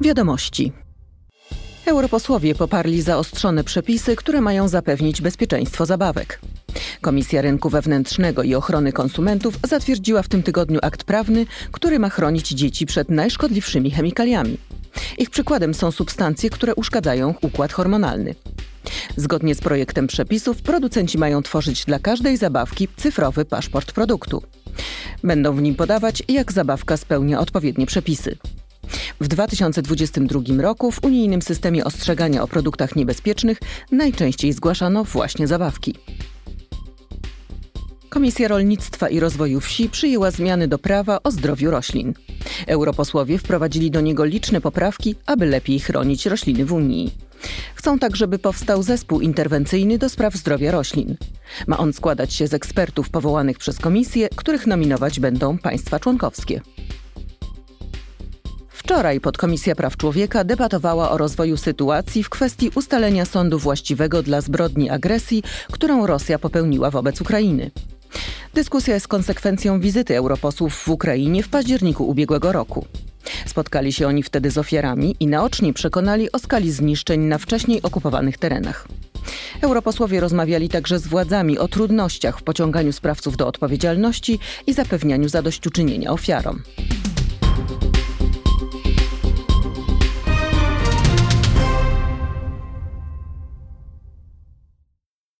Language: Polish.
Wiadomości. Europosłowie poparli zaostrzone przepisy, które mają zapewnić bezpieczeństwo zabawek. Komisja Rynku Wewnętrznego i Ochrony Konsumentów zatwierdziła w tym tygodniu akt prawny, który ma chronić dzieci przed najszkodliwszymi chemikaliami. Ich przykładem są substancje, które uszkadzają układ hormonalny. Zgodnie z projektem przepisów, producenci mają tworzyć dla każdej zabawki cyfrowy paszport produktu. Będą w nim podawać, jak zabawka spełnia odpowiednie przepisy. W 2022 roku w unijnym systemie ostrzegania o produktach niebezpiecznych najczęściej zgłaszano właśnie zabawki. Komisja Rolnictwa i Rozwoju Wsi przyjęła zmiany do prawa o zdrowiu roślin. Europosłowie wprowadzili do niego liczne poprawki, aby lepiej chronić rośliny w Unii. Chcą tak, żeby powstał zespół interwencyjny do spraw zdrowia roślin. Ma on składać się z ekspertów powołanych przez komisję, których nominować będą państwa członkowskie. Wczoraj Podkomisja Praw Człowieka debatowała o rozwoju sytuacji w kwestii ustalenia sądu właściwego dla zbrodni agresji, którą Rosja popełniła wobec Ukrainy. Dyskusja jest konsekwencją wizyty europosłów w Ukrainie w październiku ubiegłego roku. Spotkali się oni wtedy z ofiarami i naocznie przekonali o skali zniszczeń na wcześniej okupowanych terenach. Europosłowie rozmawiali także z władzami o trudnościach w pociąganiu sprawców do odpowiedzialności i zapewnianiu zadośćuczynienia ofiarom.